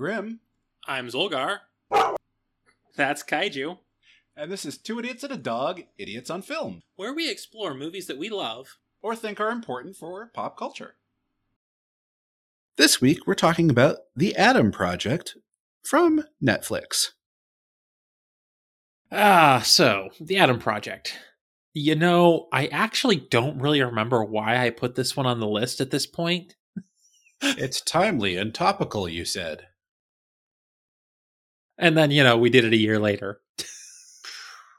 Grim. I'm Zolgar. That's Kaiju, And this is Two Idiots and a Dog, Idiots on Film, where we explore movies that we love. or think are important for pop culture. This week, we're talking about The Adam Project from Netflix. Ah, so, The Adam Project. You know, I actually don't really remember why I put this one on the list at this point. It's timely and topical, you said. And then, you know, we did it a year later.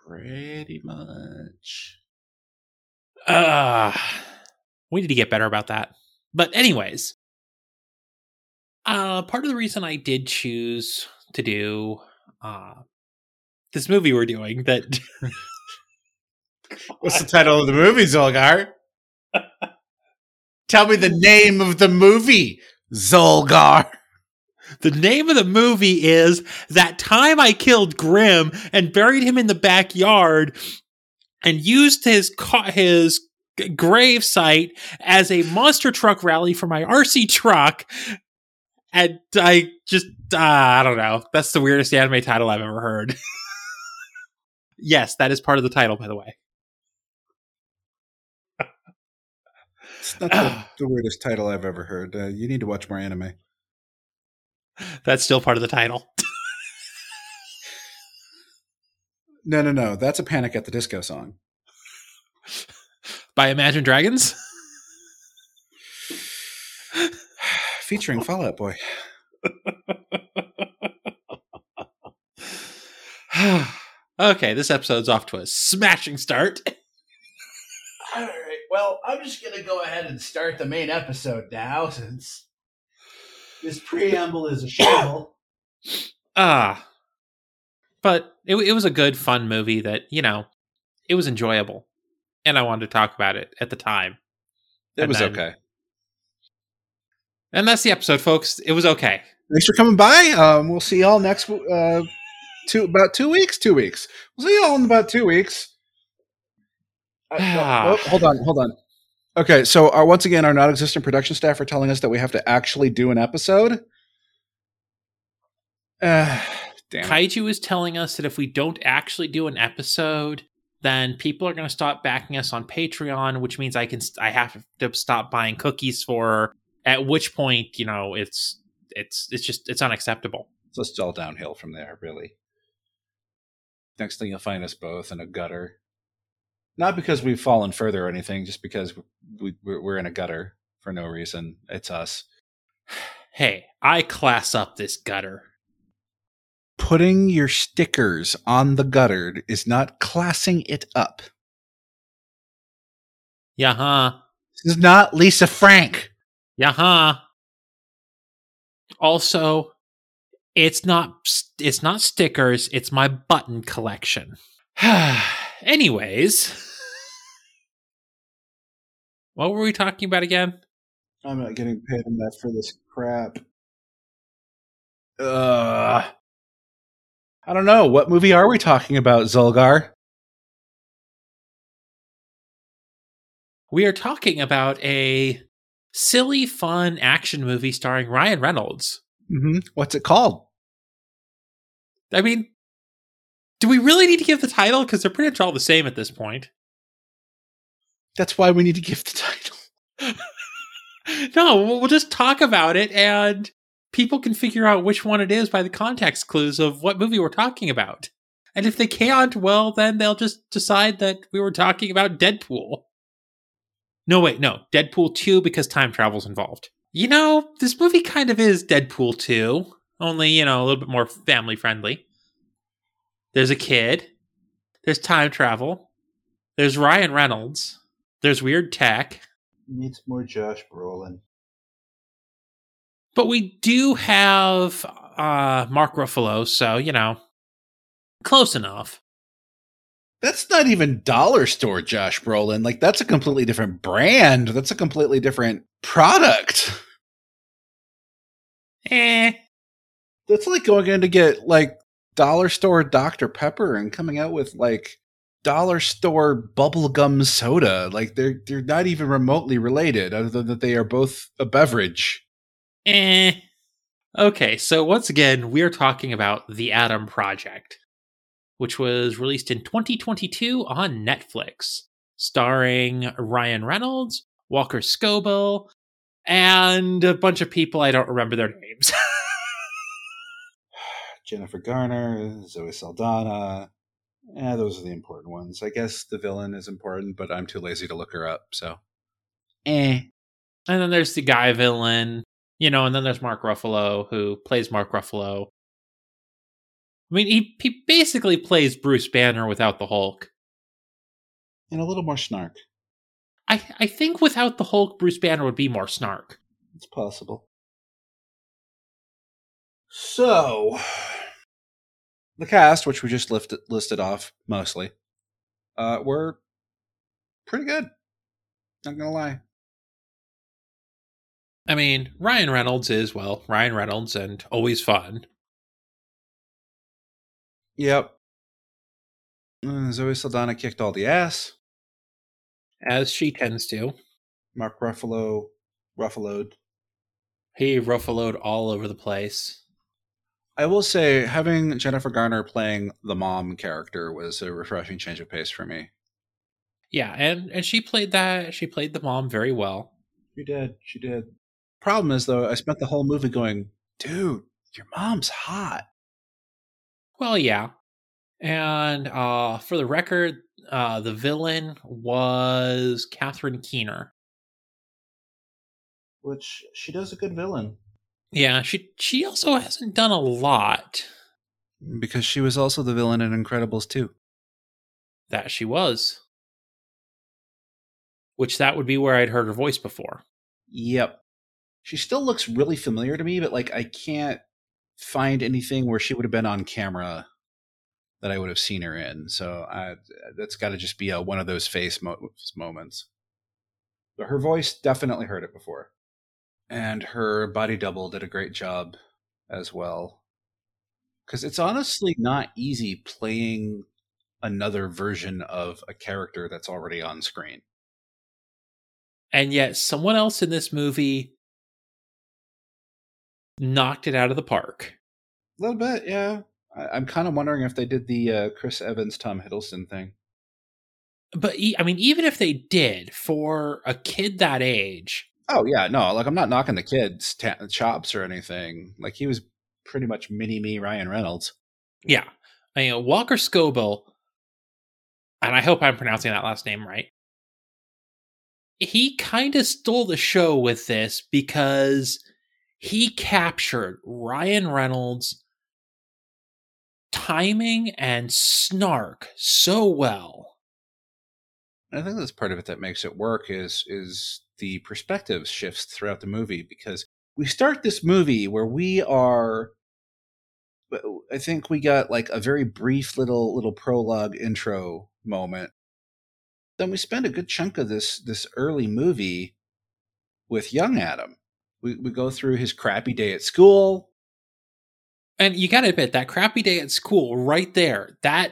Pretty much. Uh, we need to get better about that. But, anyways, uh, part of the reason I did choose to do uh, this movie we're doing that What's the title of the movie, Zolgar? Tell me the name of the movie, Zolgar. The name of the movie is That Time I Killed Grim and Buried Him in the Backyard and used his his grave site as a monster truck rally for my RC truck. And I just, uh, I don't know. That's the weirdest anime title I've ever heard. yes, that is part of the title, by the way. It's not the, the weirdest title I've ever heard. Uh, you need to watch more anime. That's still part of the title. No, no, no. That's a Panic at the Disco song. By Imagine Dragons? Featuring Fall Out Boy. okay, this episode's off to a smashing start. All right. Well, I'm just going to go ahead and start the main episode now since this preamble is a show. Ah. but it, it was a good, fun movie that, you know, it was enjoyable. And I wanted to talk about it at the time. It And was then- okay. And that's the episode, folks. It was okay. Thanks for coming by. Um, we'll see y'all next uh, two about two weeks. Two weeks. We'll see y'all in about two weeks. Uh, Ah. oh, hold on, hold on. Okay, so our, once again, our non-existent production staff are telling us that we have to actually do an episode. Uh, damn. Kaiju is telling us that if we don't actually do an episode, then people are going to stop backing us on Patreon, which means I can I have to stop buying cookies for. her, At which point, you know, it's it's it's just it's unacceptable. So it's all downhill from there, really. Next thing you'll find us both in a gutter. Not because we've fallen further or anything, just because we, we're, we're in a gutter for no reason. It's us. Hey, I class up this gutter. Putting your stickers on the gutter is not classing it up. Yeah, huh? This is not Lisa Frank. Yeah, huh? Also, it's not it's not stickers, it's my button collection. Anyways, what were we talking about again? I'm not getting paid enough for this crap. Uh, I don't know. What movie are we talking about, Zolgar? We are talking about a silly, fun action movie starring Ryan Reynolds. Mm-hmm. What's it called? I mean, do we really need to give the title? Because they're pretty much all the same at this point. That's why we need to give the title. no, we'll just talk about it and people can figure out which one it is by the context clues of what movie we're talking about. And if they can't, well, then they'll just decide that we were talking about Deadpool. No, wait, no, Deadpool 2 because time travel's involved. You know, this movie kind of is Deadpool 2, only, you know, a little bit more family friendly. There's a kid, there's time travel, there's Ryan Reynolds, there's weird tech, Needs more Josh Brolin. But we do have uh, Mark Ruffalo, so you know, close enough. That's not even dollar store Josh Brolin. Like that's a completely different brand. That's a completely different product. Eh. That's like going in to get like dollar store Dr. Pepper and coming out with like dollar store bubblegum soda. Like they're they're not even remotely related, other than that they are both a beverage. Eh. Okay, so once again, we are talking about The Adam Project, which was released in 2022 on Netflix, starring Ryan Reynolds, Walker Scobell, and a bunch of people I don't remember their names. Jennifer Garner, Zoe Saldana. Yeah, those are the important ones. I guess the villain is important, but I'm too lazy to look her up. So, eh. And then there's the guy villain, you know, and then there's Mark Ruffalo who plays Mark Ruffalo. I mean, he he basically plays Bruce Banner without the Hulk. And a little more snark. I I think without the Hulk, Bruce Banner would be more snark. It's possible. So, the cast, which we just lifted, listed off mostly, uh, were pretty good. Not gonna lie. I mean, Ryan Reynolds is well, Ryan Reynolds, and always fun. Yep. Uh, Zoe Saldana kicked all the ass, as she tends to. Mark Ruffalo, Ruffaloed. He ruffaloed all over the place. I will say, having Jennifer Garner playing the mom character was a refreshing change of pace for me. Yeah, and and she played that. She played the mom very well. She did. She did. Problem is, though, I spent the whole movie going, "Dude, your mom's hot." Well, yeah, and uh, for the record, uh, the villain was Catherine Keener, which she does a good villain. Yeah, she she also hasn't done a lot because she was also the villain in Incredibles 2. That she was. Which that would be where I'd heard her voice before. Yep. She still looks really familiar to me, but like I can't find anything where she would have been on camera that I would have seen her in. So I, that's got to just be a, one of those face mo- moments. But her voice definitely heard it before and her body double did a great job as well. Because it's honestly not easy playing another version of a character that's already on screen. And yet, someone else in this movie knocked it out of the park. A little bit, yeah. I, am kind of wondering if they did the uh, Chris Evans, Tom Hiddleston thing. But I mean, even if they did, for a kid that age, Oh yeah, no, like I'm not knocking the kid's chops or anything. Like he was pretty much mini me Ryan Reynolds. Yeah, uh, I mean Walker Scobell, and I hope I'm pronouncing that last name right. He kind of stole the show with this because he captured Ryan Reynolds' timing and snark so well. I think that's part of it that makes it work is is the perspective shifts throughout the movie because we start this movie where we are uh, I think we got like a very brief little little prologue intro moment. Then we spend a good chunk of this this early movie with young Adam. We we go through his crappy day at school. And you gotta admit that crappy day at school right there, that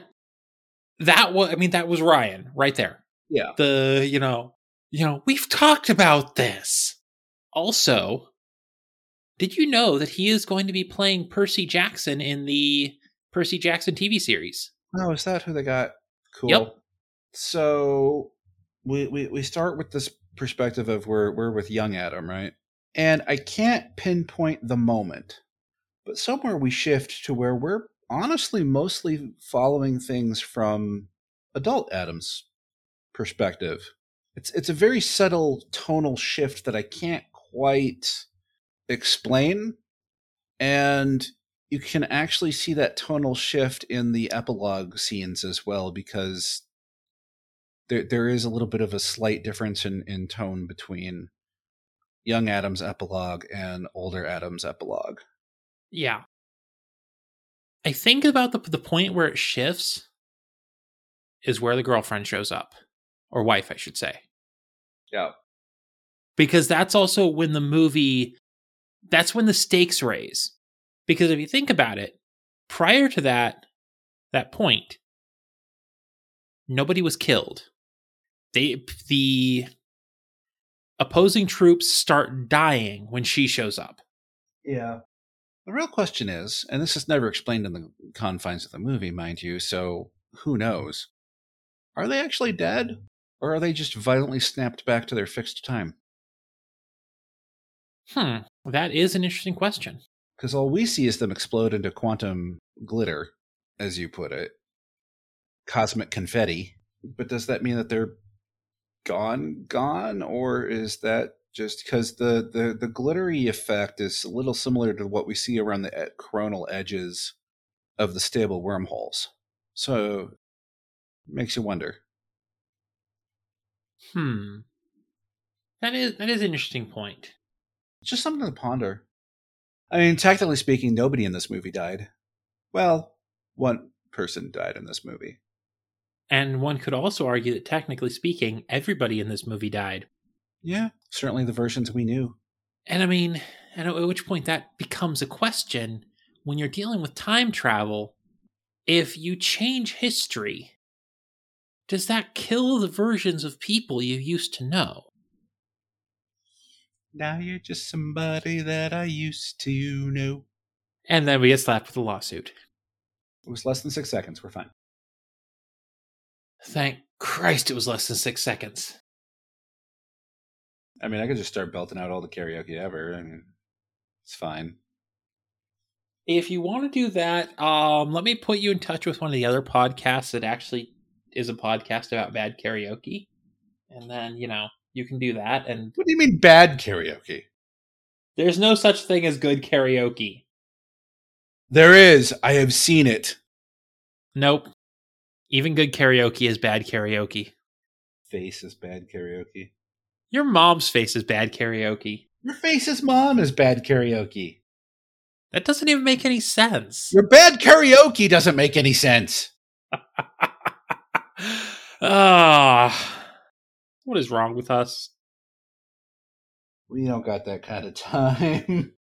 that was I mean, that was Ryan right there. Yeah. The, you know, you know, we've talked about this. Also, did you know that he is going to be playing Percy Jackson in the Percy Jackson TV series? Oh, is that who they got? Cool. Yep. So we, we, we start with this perspective of we're we're with young Adam, right? And I can't pinpoint the moment, but somewhere we shift to where we're honestly mostly following things from adult Adam's perspective it's it's a very subtle tonal shift that I can't quite explain and you can actually see that tonal shift in the epilogue scenes as well because there there is a little bit of a slight difference in in tone between young Adam's epilogue and older Adam's epilogue. Yeah. I think about the the point where it shifts is where the girlfriend shows up or wife, I should say. Yeah. Because that's also when the movie, that's when the stakes raise. Because if you think about it, prior to that, that point, nobody was killed. They, the opposing troops start dying when she shows up. Yeah. The real question is, and this is never explained in the confines of the movie, mind you, so who knows? Are they actually dead? Or are they just violently snapped back to their fixed time? Hmm, that is an interesting question. Because all we see is them explode into quantum glitter, as you put it, cosmic confetti. But does that mean that they're gone, gone? Or is that just because the, the, the glittery effect is a little similar to what we see around the coronal edges of the stable wormholes? So, makes you wonder. Hmm. That is that is an interesting point. It's just something to ponder. I mean, technically speaking, nobody in this movie died. Well, one person died in this movie. And one could also argue that technically speaking, everybody in this movie died. Yeah, certainly the versions we knew. And I mean, and at which point that becomes a question when you're dealing with time travel. If you change history, does that kill the versions of people you used to know? Now you're just somebody that I used to know. And then we get slapped with a lawsuit. It was less than six seconds. We're fine. Thank Christ it was less than six seconds. I mean, I could just start belting out all the karaoke ever. I mean, it's fine. If you want to do that, um, let me put you in touch with one of the other podcasts that actually is a podcast about bad karaoke. And then, you know, you can do that. And What do you mean bad karaoke? there's no such thing as good karaoke. There is. I have seen it. Nope. Even good karaoke is bad karaoke. Face is bad karaoke. Your mom's face is bad karaoke. Your face's mom is bad karaoke. That doesn't even make any sense. Your bad karaoke doesn't make any sense. Ah, what is wrong with us? We don't got that kind of time.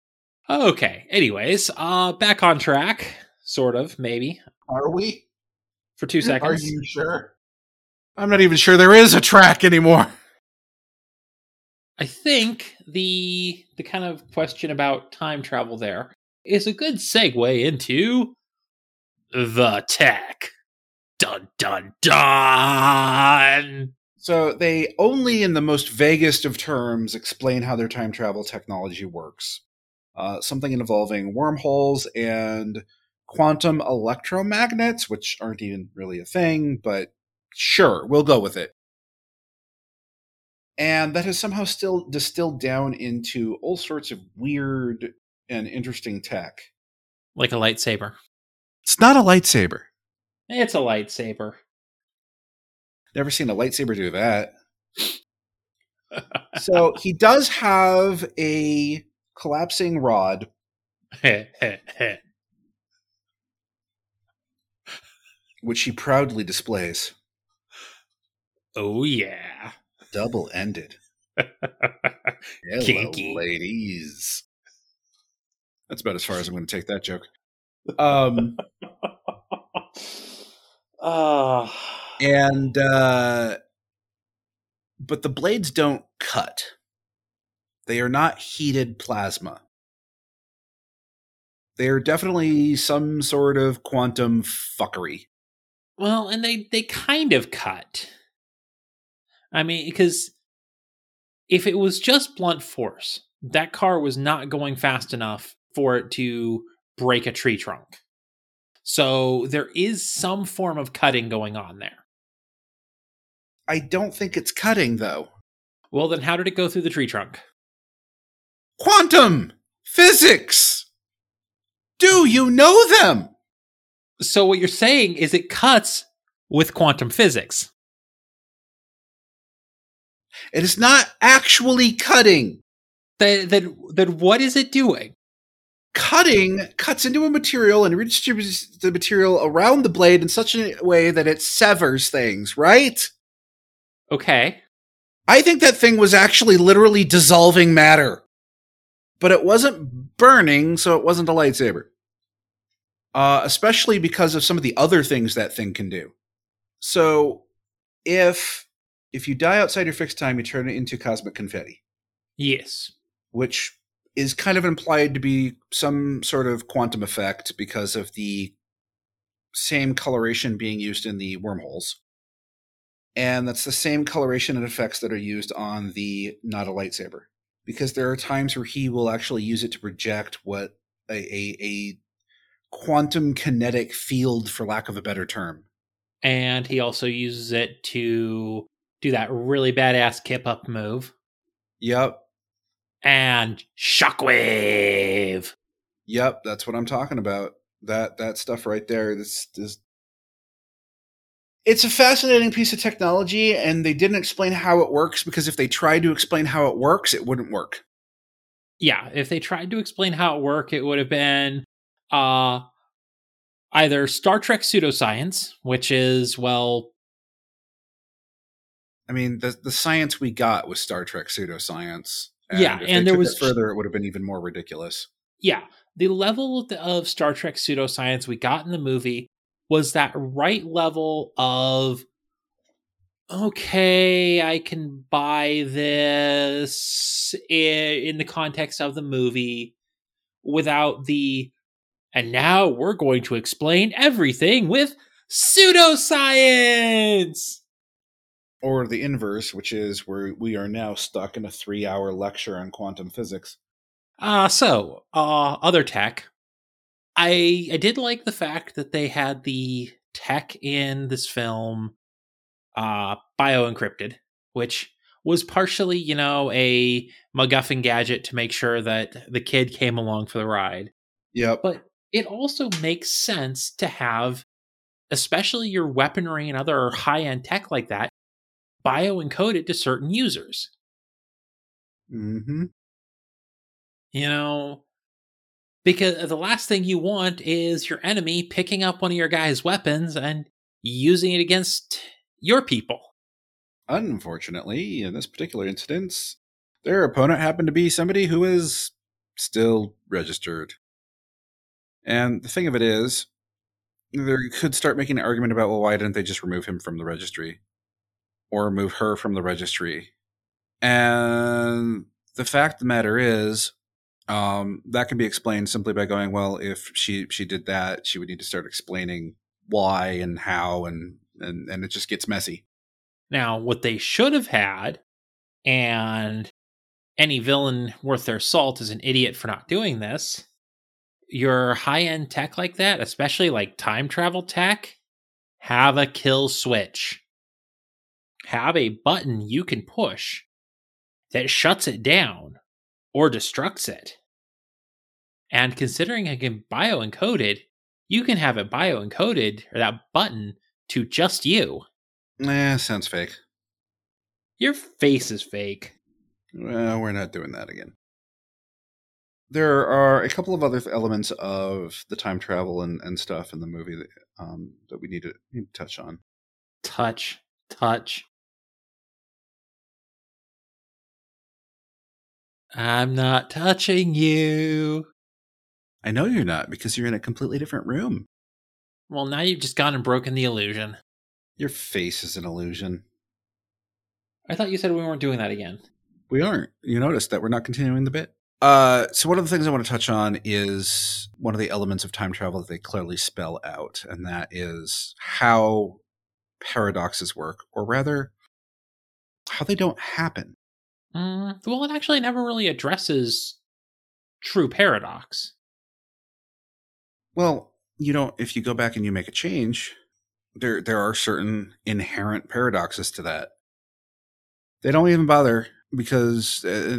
Okay. Anyways, uh, back on track, sort of, maybe Are we? for two seconds. Are you sure? I'm not even sure there is a track anymore. I think the the kind of question about time travel there is a good segue into the tech. Dun dun dun. So they only, in the most vaguest of terms, explain how their time travel technology works. Uh, something involving wormholes and quantum electromagnets, which aren't even really a thing, but sure, we'll go with it. And that has somehow still distilled down into all sorts of weird and interesting tech. Like a lightsaber. It's not a lightsaber. It's a lightsaber. Never seen a lightsaber do that. so he does have a collapsing rod, which he proudly displays, oh yeah. double ended. Hello, Kinky. ladies. That's about as far as I'm going to take that joke. Um, Ah. and uh, but the blades don't cut. They are not heated plasma. They are definitely some sort of quantum fuckery. Well, and they they kind of cut. I mean, because if it was just blunt force, that car was not going fast enough for it to break a tree trunk. So there is some form of cutting going on there. I don't think it's cutting though. Well, then how did it go through the tree trunk? Quantum physics. Do you know them? So what you're saying is it cuts with quantum physics. It is not actually cutting. Then then, then what is it doing? Cutting cuts into a material and redistributes the material around the blade in such a way that it severs things, right? Okay. I think that thing was actually literally dissolving matter. But it wasn't burning, so it wasn't a lightsaber. Uh, especially because of some of the other things that thing can do. So if if you die outside your fixed time, you turn it into cosmic confetti, Yes. which is kind of implied to be some sort of quantum effect because of the same coloration being used in the wormholes. And that's the same coloration and effects that are used on the not a lightsaber. Because there are times where he will actually use it to project what a, a, a quantum kinetic field, for lack of a better term. And he also uses it to do that really badass kip up move. Yep. And shockwave. Yep, that's what I'm talking about. That that stuff right there. This this it's a fascinating piece of technology, and they didn't explain how it works because if they tried to explain how it works, it wouldn't work. Yeah, if they tried to explain how it worked, it would have been uh either Star Trek pseudoscience, which is well I mean, the the science we got was Star Trek pseudoscience. And yeah, and there was further, it would have been even more ridiculous. Yeah, the level of Star Trek pseudoscience we got in the movie was that right level of okay, I can buy this in the context of the movie without the and now we're going to explain everything with pseudoscience or the inverse, which is where we are now stuck in a three hour lecture on quantum physics. Uh, so, uh, other tech. I I did like the fact that they had the tech in this film uh bio encrypted, which was partially, you know, a MacGuffin gadget to make sure that the kid came along for the ride. Yep. But it also makes sense to have, especially your weaponry and other high end tech like that, bio encoded to certain users. Mm-hmm. You know, because the last thing you want is your enemy picking up one of your guy's weapons and using it against your people. Unfortunately, in this particular instance, their opponent happened to be somebody who is still registered. And the thing of it is, they could start making an argument about, well, why didn't they just remove him from the registry? Or remove her from the registry. And the fact of the matter is, um, that can be explained simply by going, well, if she she did that, she would need to start explaining why and how, and and and it just gets messy. Now, what they should have had, and any villain worth their salt is an idiot for not doing this. Your high end tech like that, especially like time travel tech, have a kill switch have a button you can push that shuts it down or destructs it. And considering it can bio encoded, you can have it bio encoded or that button to just you. Nah, sounds fake. Your face is fake. Well, we're not doing that again. There are a couple of other elements of the time travel and, and stuff in the movie that, um, that we need to, need to touch on. Touch, touch, I'm not touching you. I know you're not because you're in a completely different room. Well, now you've just gone and broken the illusion. Your face is an illusion. I thought you said we weren't doing that again. We aren't. You noticed that we're not continuing the bit. Uh, so one of the things I want to touch on is one of the elements of time travel that they clearly spell out, and that is how paradoxes work, or rather, how they don't happen. Mm, well, it actually never really addresses true paradox. Well, you don't. If you go back and you make a change, there there are certain inherent paradoxes to that. They don't even bother because uh,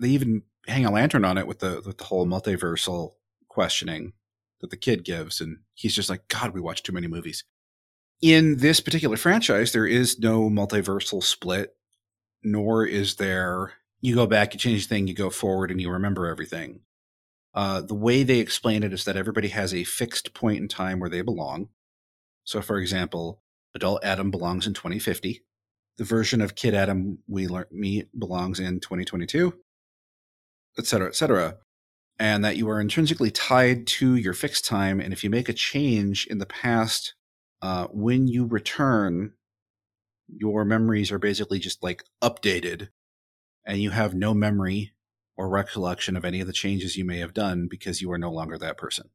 they even hang a lantern on it with the with the whole multiversal questioning that the kid gives, and he's just like, "God, we watch too many movies." In this particular franchise, there is no multiversal split nor is there you go back, you change the thing, you go forward, and you remember everything. Uh, the way they explain it is that everybody has a fixed point in time where they belong. So, for example, adult Adam belongs in 2050. The version of Kid Adam we meet belongs in 2022, et cetera, et cetera. And that you are intrinsically tied to your fixed time. And if you make a change in the past, uh, when you return, your memories are basically just like updated and you have no memory or recollection of any of the changes you may have done because you are no longer that person.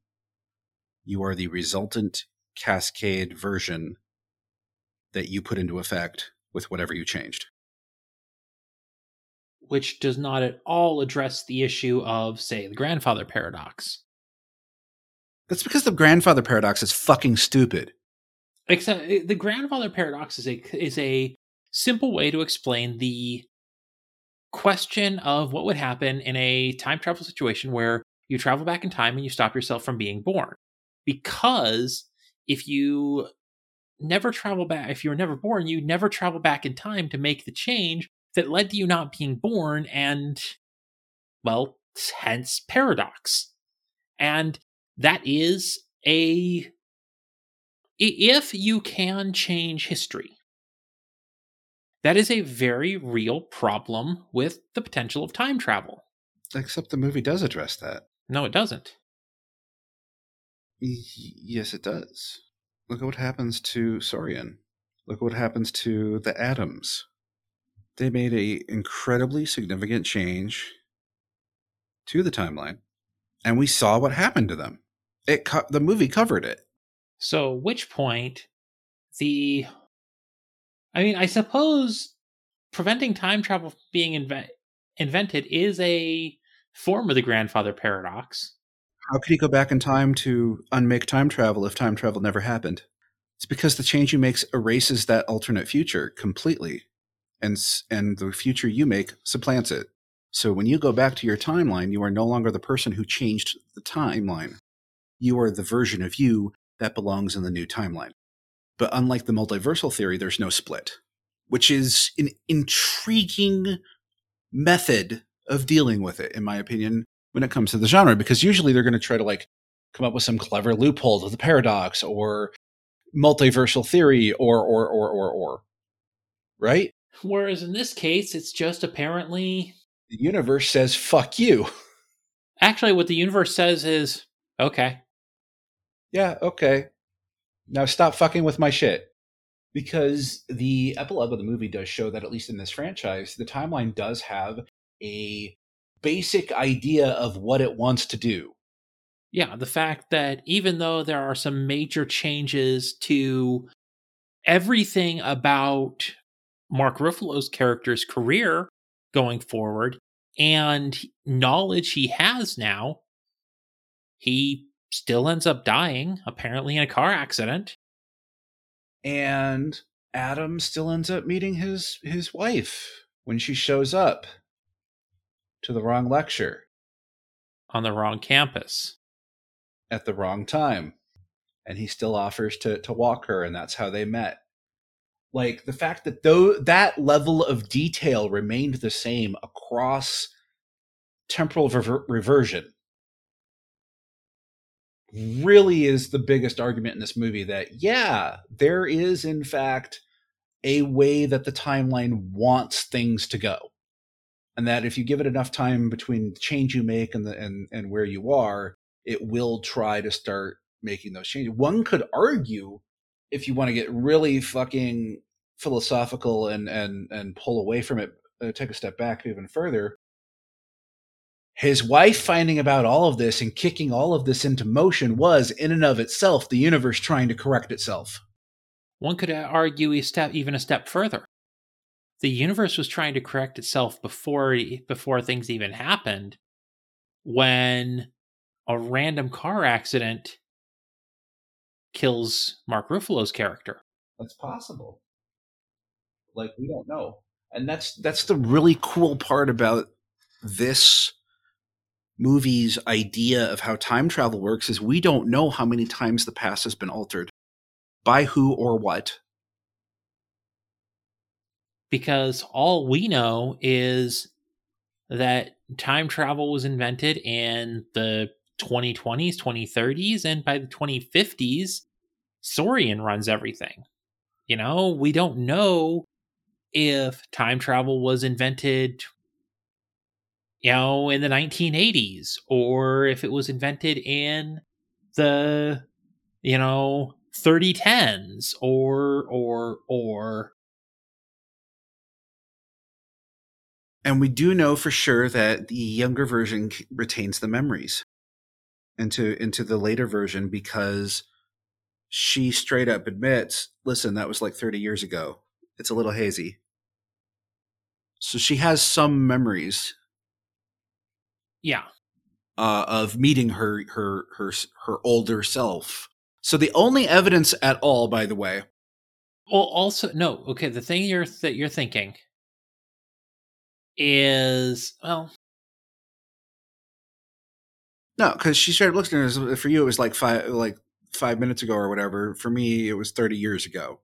You are the resultant cascade version that you put into effect with whatever you changed. Which does not at all address the issue of, say, the grandfather paradox. That's because the grandfather paradox is fucking stupid. Except eh, the grandfather paradox is a is a simple way to explain the question of what would happen in a time travel situation where you travel back in time and you stop yourself from being born. Because if you never travel back, if you were never born, you never travel back in time to make the change that led to you not being born, and well, hence paradox. And that is a. If you can change history, that is a very real problem with the potential of time travel. Except the movie does address that. No, it doesn't. Y- yes, it does. Look at what happens to Sorian. Look what happens to the Adams. They made a incredibly significant change to the timeline, and we saw what happened to them. It co- the movie covered it. So, which point the I mean, I suppose preventing time travel being inve- invented is a form of the grandfather paradox. How could he go back in time to unmake time travel if time travel never happened? It's because the change you make erases that alternate future completely, and and the future you make supplants it. So when you go back to your timeline, you are no longer the person who changed the timeline. You are the version of you that belongs in the new timeline. But unlike the multiversal theory, there's no split, which is an intriguing method of dealing with it, in my opinion, when it comes to the genre, because usually they're going to try to like come up with some clever loophole of the paradox or multiversal theory or or or or or right? Whereas in this case, it's just apparently. The universe says fuck you. Actually, what the universe says is okay. Yeah, okay. Now stop fucking with my shit. Because the epilogue of the movie does show that, at least in this franchise, the timeline does have a basic idea of what it wants to do. Yeah, the fact that even though there are some major changes to everything about Mark Ruffalo's character's career going forward and knowledge he has now, he still ends up dying, apparently in a car accident. And Adam still ends up meeting his his wife when she shows up to the wrong lecture on the wrong campus. at the wrong time. And he still offers to to walk her, and that's how they met. Like the fact that though that level of detail remained the same across temporal rever- reversion really is the biggest argument in this movie that yeah there is in fact a way that the timeline wants things to go. And that if you give it enough time between the change you make and the and, and where you are it will try to start making those changes. One could argue if you want to get really fucking philosophical and and and pull away from it uh, take a step back even further his wife finding about all of this and kicking all of this into motion was in and of itself the universe trying to correct itself One could argue a step even a step further. The universe was trying to correct itself before before things even happened when a random car accident kills Mark Ruffalo's character. that's possible like we don't know and that's that's the really cool part about this movie's idea of how time travel works is we don't know how many times the past has been altered by who or what because all we know is that time travel was invented in the 2020s, 2030s, and by the 2050s, Sorian runs everything. You know, we don't know if time travel was invented, you know, in the 1980s or if it was invented in the, you know, 3010s or, or, or, And we do know for sure that the younger version retains the memories into into the later version because she straight up admits, "Listen, that was like 30 years ago. It's a little hazy." So she has some memories Yeah. uh, of meeting her her her her older self. So the only evidence at all, by the way, Well, also no. Okay, the thing you're that you're thinking is well, no, because she started looking at it. For you, it was like five like five minutes ago or whatever. For me, it was thirty years ago.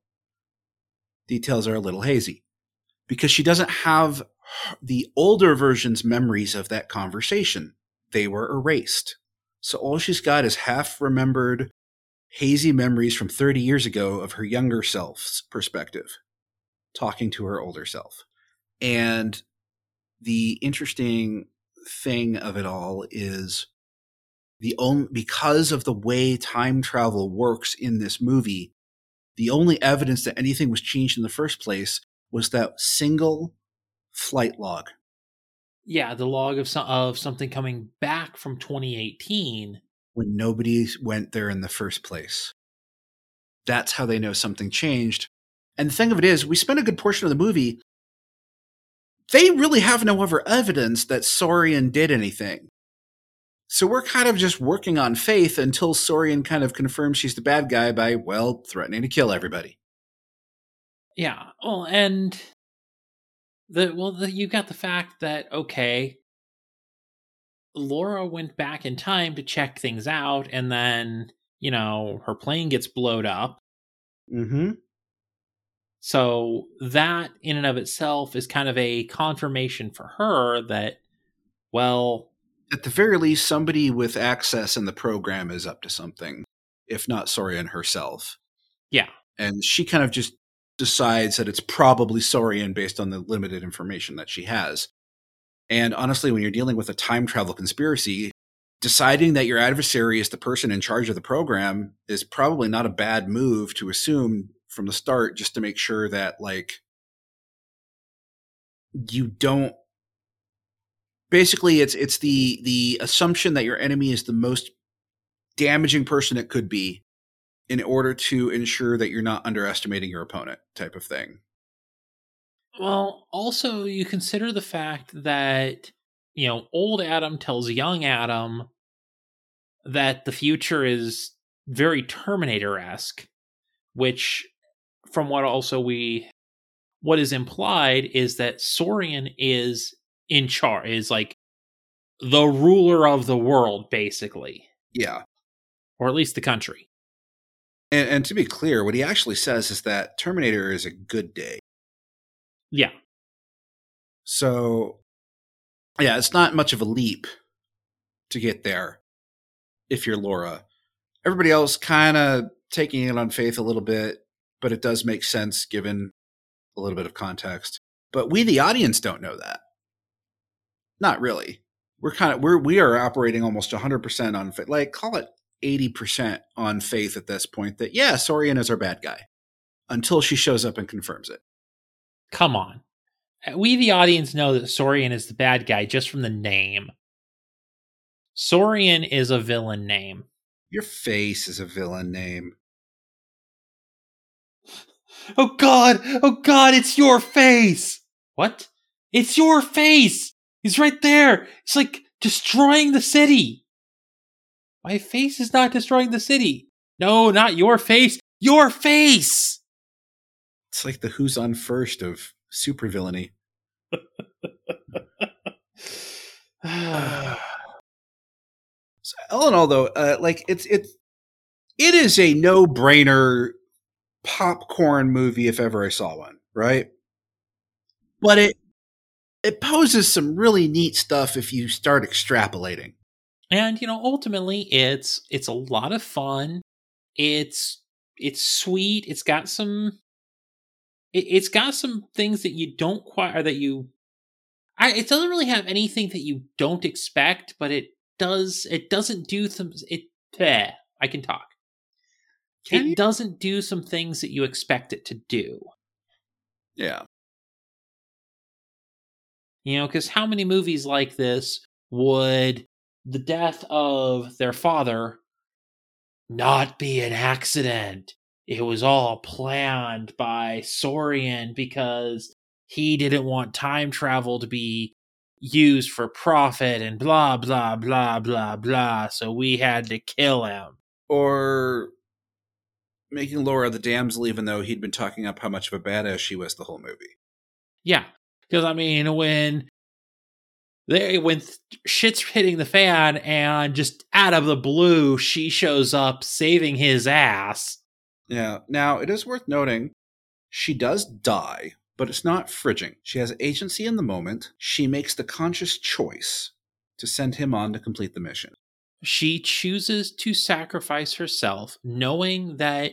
Details are a little hazy because she doesn't have the older version's memories of that conversation. They were erased. So all she's got is half remembered, hazy memories from 30 years ago of her younger self's perspective, talking to her older self. And the interesting thing of it all is the only because of the way time travel works in this movie, the only evidence that anything was changed in the first place was that single flight log. yeah, the log of some of something coming back from 2018. when nobody went there in the first place. That's how they know something changed. And the thing of it is, we spent a good portion of the movie. They really have no other evidence that Sorian did anything. So we're kind of just working on faith until Sorian kind of confirms she's the bad guy by, well, threatening to kill everybody. Yeah. Well, and the well, the, you got the fact that okay, Laura went back in time to check things out, and then you know her plane gets blowed up. Mm-hmm. So that in and of itself is kind of a confirmation for her that, well, At the very least, somebody with access in the program is up to something, if not Sorian herself. yeah, and she kind of just decides that it's probably Sorian based on the limited information that she has. And honestly, when you're dealing with a time travel conspiracy, deciding that your adversary is the person in charge of the program is probably not a bad move to assume from the start just to make sure that like you don't basically it's it's the the assumption that your enemy is the most damaging person it could be in order to ensure that you're not underestimating your opponent type of thing. Well, also you consider the fact that you know old Adam tells young Adam that the future is very Terminator esque, which, from what also we, what is implied is that Sorian is in charge, is like the ruler of the world, basically, Yeah. or at least the country. And, and to be clear, what he actually says is that Terminator is a good day. Yeah, So, yeah, it's not much of a leap to get there if you're Laura. Everybody else kind of taking it on faith a little bit, but it does make sense given a little bit of context. But we, the audience, don't know that. Not really. We're kind of we're we are operating almost 100% on faith. Like call it 80% on faith at this point that yeah, Sorian is our bad guy until she shows up and confirms it. come on. Uh, we, the audience, know that Sorian is the bad guy just from the name. Sorian is a villain name. Your face is a villain name. Oh god! Oh god, it's your face! What? It's your face! He's right there! It's like destroying the city! My face is not destroying the city! No, not your face! Your face! It's like the who's on first of supervillainy. So, all in all, though, uh, like it's it's it is a no brainer popcorn movie if ever I saw one, right? But it it poses some really neat stuff if you start extrapolating. And you know ultimately it's it's a lot of fun it's it's sweet it's got some it, it's got some things that you don't quite or that you I, it doesn't really have anything that you don't expect but it does it doesn't do some it bleh, i can talk Can it you? doesn't do some things that you expect it to do Yeah. You know, because how many movies like this would the death of their father not be an accident? It was all planned by Sorian because he didn't want time travel to be used for profit and blah blah blah blah blah so we had to kill him Or making Laura the damsel, even though he'd been talking up how much of a badass she was the whole movie. yeah because i mean when they when th- shit's hitting the fan and just out of the blue she shows up saving his ass Yeah. Now, it is worth noting she does die, but it's not fridging. She has agency in the moment. She makes the conscious choice to send him on to complete the mission. she chooses to sacrifice herself knowing that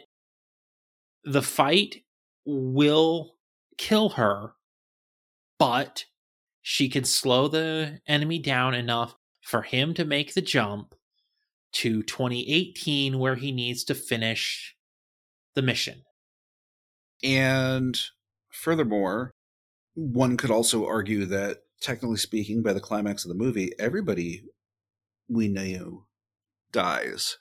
the fight will kill her but she can slow the enemy down enough for him to make the jump to 2018 where he needs to finish the mission And furthermore, one could also argue that, technically speaking, by the climax of the movie, everybody we know dies.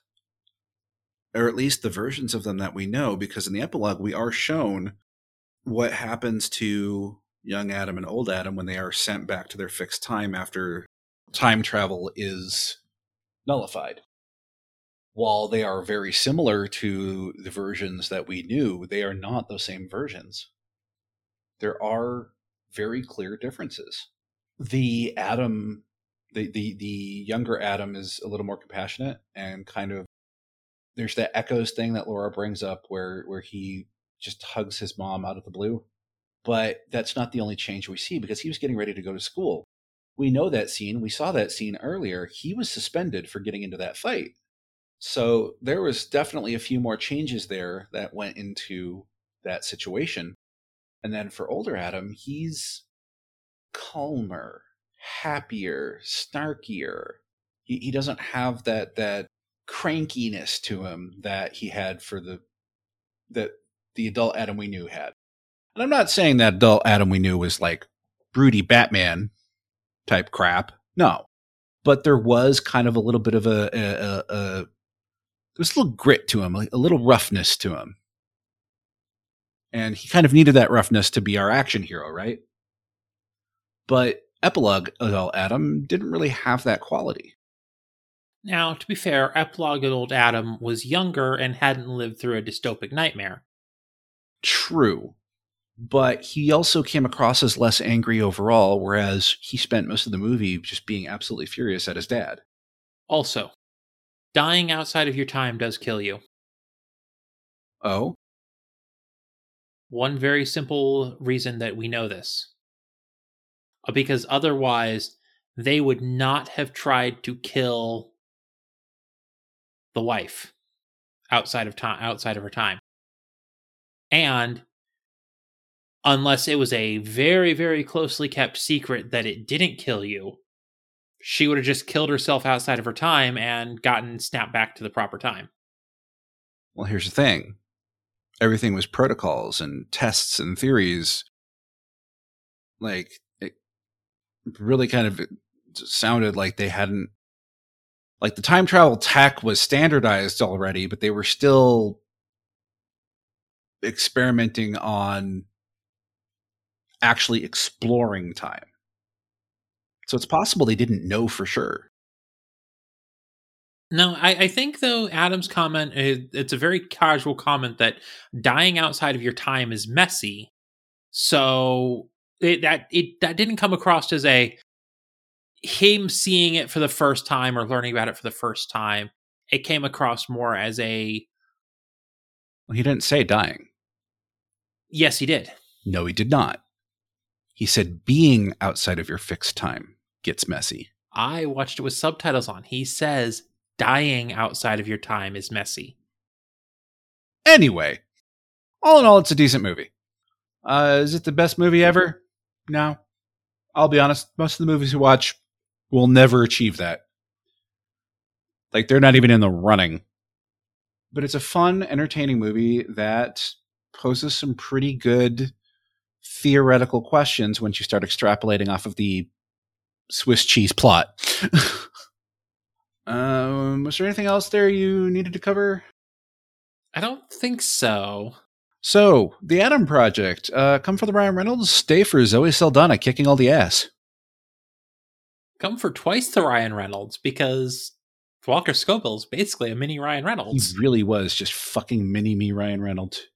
Or at least the versions of them that we know, because in the epilogue, we are shown what happens to young Adam and old Adam when they are sent back to their fixed time after time travel is nullified. While they are very similar to the versions that we knew, they are not those same versions. There are very clear differences. The Adam, the, the, the younger Adam is a little more compassionate and kind of there's that echoes thing that Laura brings up where where he just hugs his mom out of the blue. But that's not the only change we see because he was getting ready to go to school we know that scene. We saw that scene earlier. He was suspended for getting into that fight. So there was definitely a few more changes there that went into that situation. And then for older Adam, he's calmer, happier, snarkier. He, he doesn't have that that crankiness to him that he had for the that the adult Adam we knew had. And I'm not saying that adult Adam we knew was like broody Batman type crap. No, but there was kind of a little bit of a, a, a, a there was a little grit to him, a little roughness to him, and he kind of needed that roughness to be our action hero, right? But epilogue adult Adam didn't really have that quality. now to be fair epilogue old adam was younger and hadn't lived through a dystopic nightmare True. But he also came across as less angry overall, whereas he spent most of the movie just being absolutely furious at his dad. also dying outside of your time does kill you Oh, One very simple reason that we know this. Uh, Because otherwise, they would not have tried to kill the wife outside of time outside of her time. And unless it was a very, very closely kept secret that it didn't kill you, she would have just killed herself outside of her time and gotten snapped back to the proper time. well, here's the thing everything was protocols and tests and theories. Like, it really kind of sounded like they hadn't, like, the time travel tech was standardized already, but they were still experimenting on actually exploring time. So it's possible they didn't know for sure. No, I, I think though Adam's comment is it's a very casual comment that dying outside of your time is messy. So it, that it that didn't come across as a him seeing it for the first time or learning about it for the first time. It came across more as a Well, he didn't say dying. yes, he did. No, he did not. He said being outside of your fixed time gets messy. I watched it with subtitles on. He says dying outside of your time is messy. Anyway, all in all, it's a decent movie. Uh, is it the best movie ever? No. I'll be honest, most of the movies we watch will never achieve that. Like, they're not even in the running. But it's a fun, entertaining movie that poses some pretty good theoretical questions once you start extrapolating off of the Swiss cheese plot. um, was there anything else there you needed to cover? I don't think so. So, the Adam Project. Uh, come for the Ryan Reynolds, stay for Zoe Saldana kicking all the ass. Come for twice the Ryan Reynolds because Walker Scobell is basically a mini Ryan Reynolds. He really was just fucking mini me Ryan Reynolds.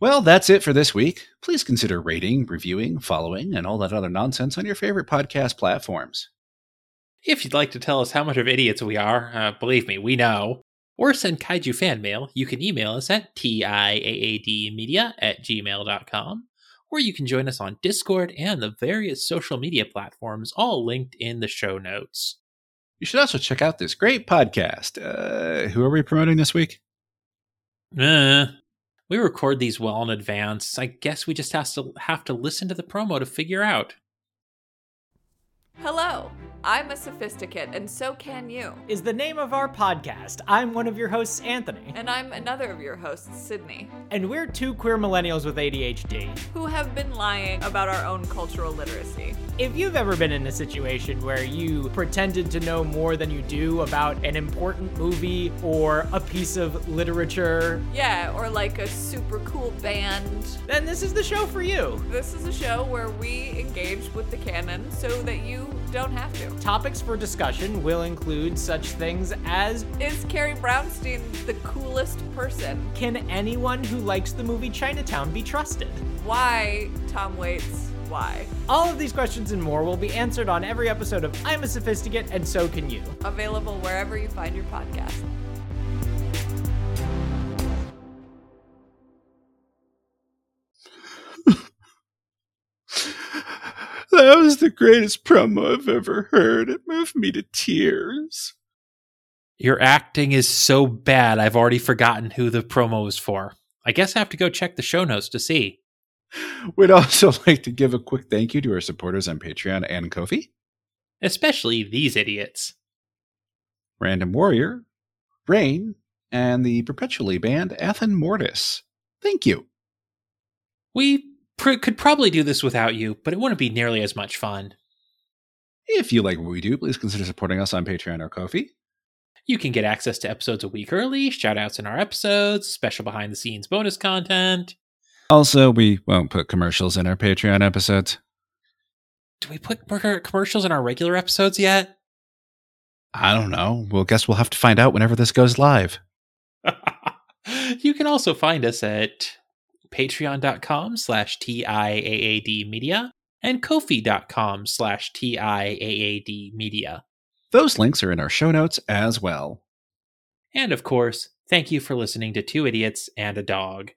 Well, that's it for this week. Please consider rating, reviewing, following, and all that other nonsense on your favorite podcast platforms. If you'd like to tell us how much of idiots we are, uh, believe me, we know, or send kaiju fan mail, you can email us at tiaadmedia at gmail.com, or you can join us on Discord and the various social media platforms, all linked in the show notes. You should also check out this great podcast. Uh, who are we promoting this week? Uh, we record these well in advance. I guess we just have to have to listen to the promo to figure out. Hello, I'm a sophisticate, and so can you. is the name of our podcast. I'm one of your hosts, Anthony, And I'm another of your hosts, Sydney, and we're two queer millennials with ADHD. who have been lying about our own cultural literacy. If you've ever been in a situation where you pretended to know more than you do about an important movie or a piece of literature, Yeah, or like a super cool band. then this is the show for you. This is a show where we engage with the canon so that you don't have to. Topics for discussion will include such things as Is Carrie Brownstein the coolest person? Can anyone who likes the movie Chinatown be trusted? Why, Tom Waits, why? All of these questions and more will be answered on every episode of I'm a Sophisticate and So Can You. Available wherever you find your podcast. That was the greatest promo I've ever heard. It moved me to tears. Your acting is so bad, I've already forgotten who the promo was for. I guess I have to go check the show notes to see. We'd also like to give a quick thank you to our supporters on Patreon and Kofi. Especially these idiots. Random Warrior, Rain, and the perpetually banned Athen Mortis. Thank you. We pr- could probably do this without you, but it wouldn't be nearly as much fun. If you like what we do, please consider supporting us on Patreon or Kofi. You can get access to episodes a week early, shout outs in our episodes, special behind the scenes bonus content. Also, we won't put commercials in our Patreon episodes. Do we put commercials in our regular episodes yet? I don't know. Well, guess we'll have to find out whenever this goes live. you can also find us at patreon.com slash TIAAD media and kofi.com slash TIAAD media. Those links are in our show notes as well. And of course, thank you for listening to Two Idiots and a Dog.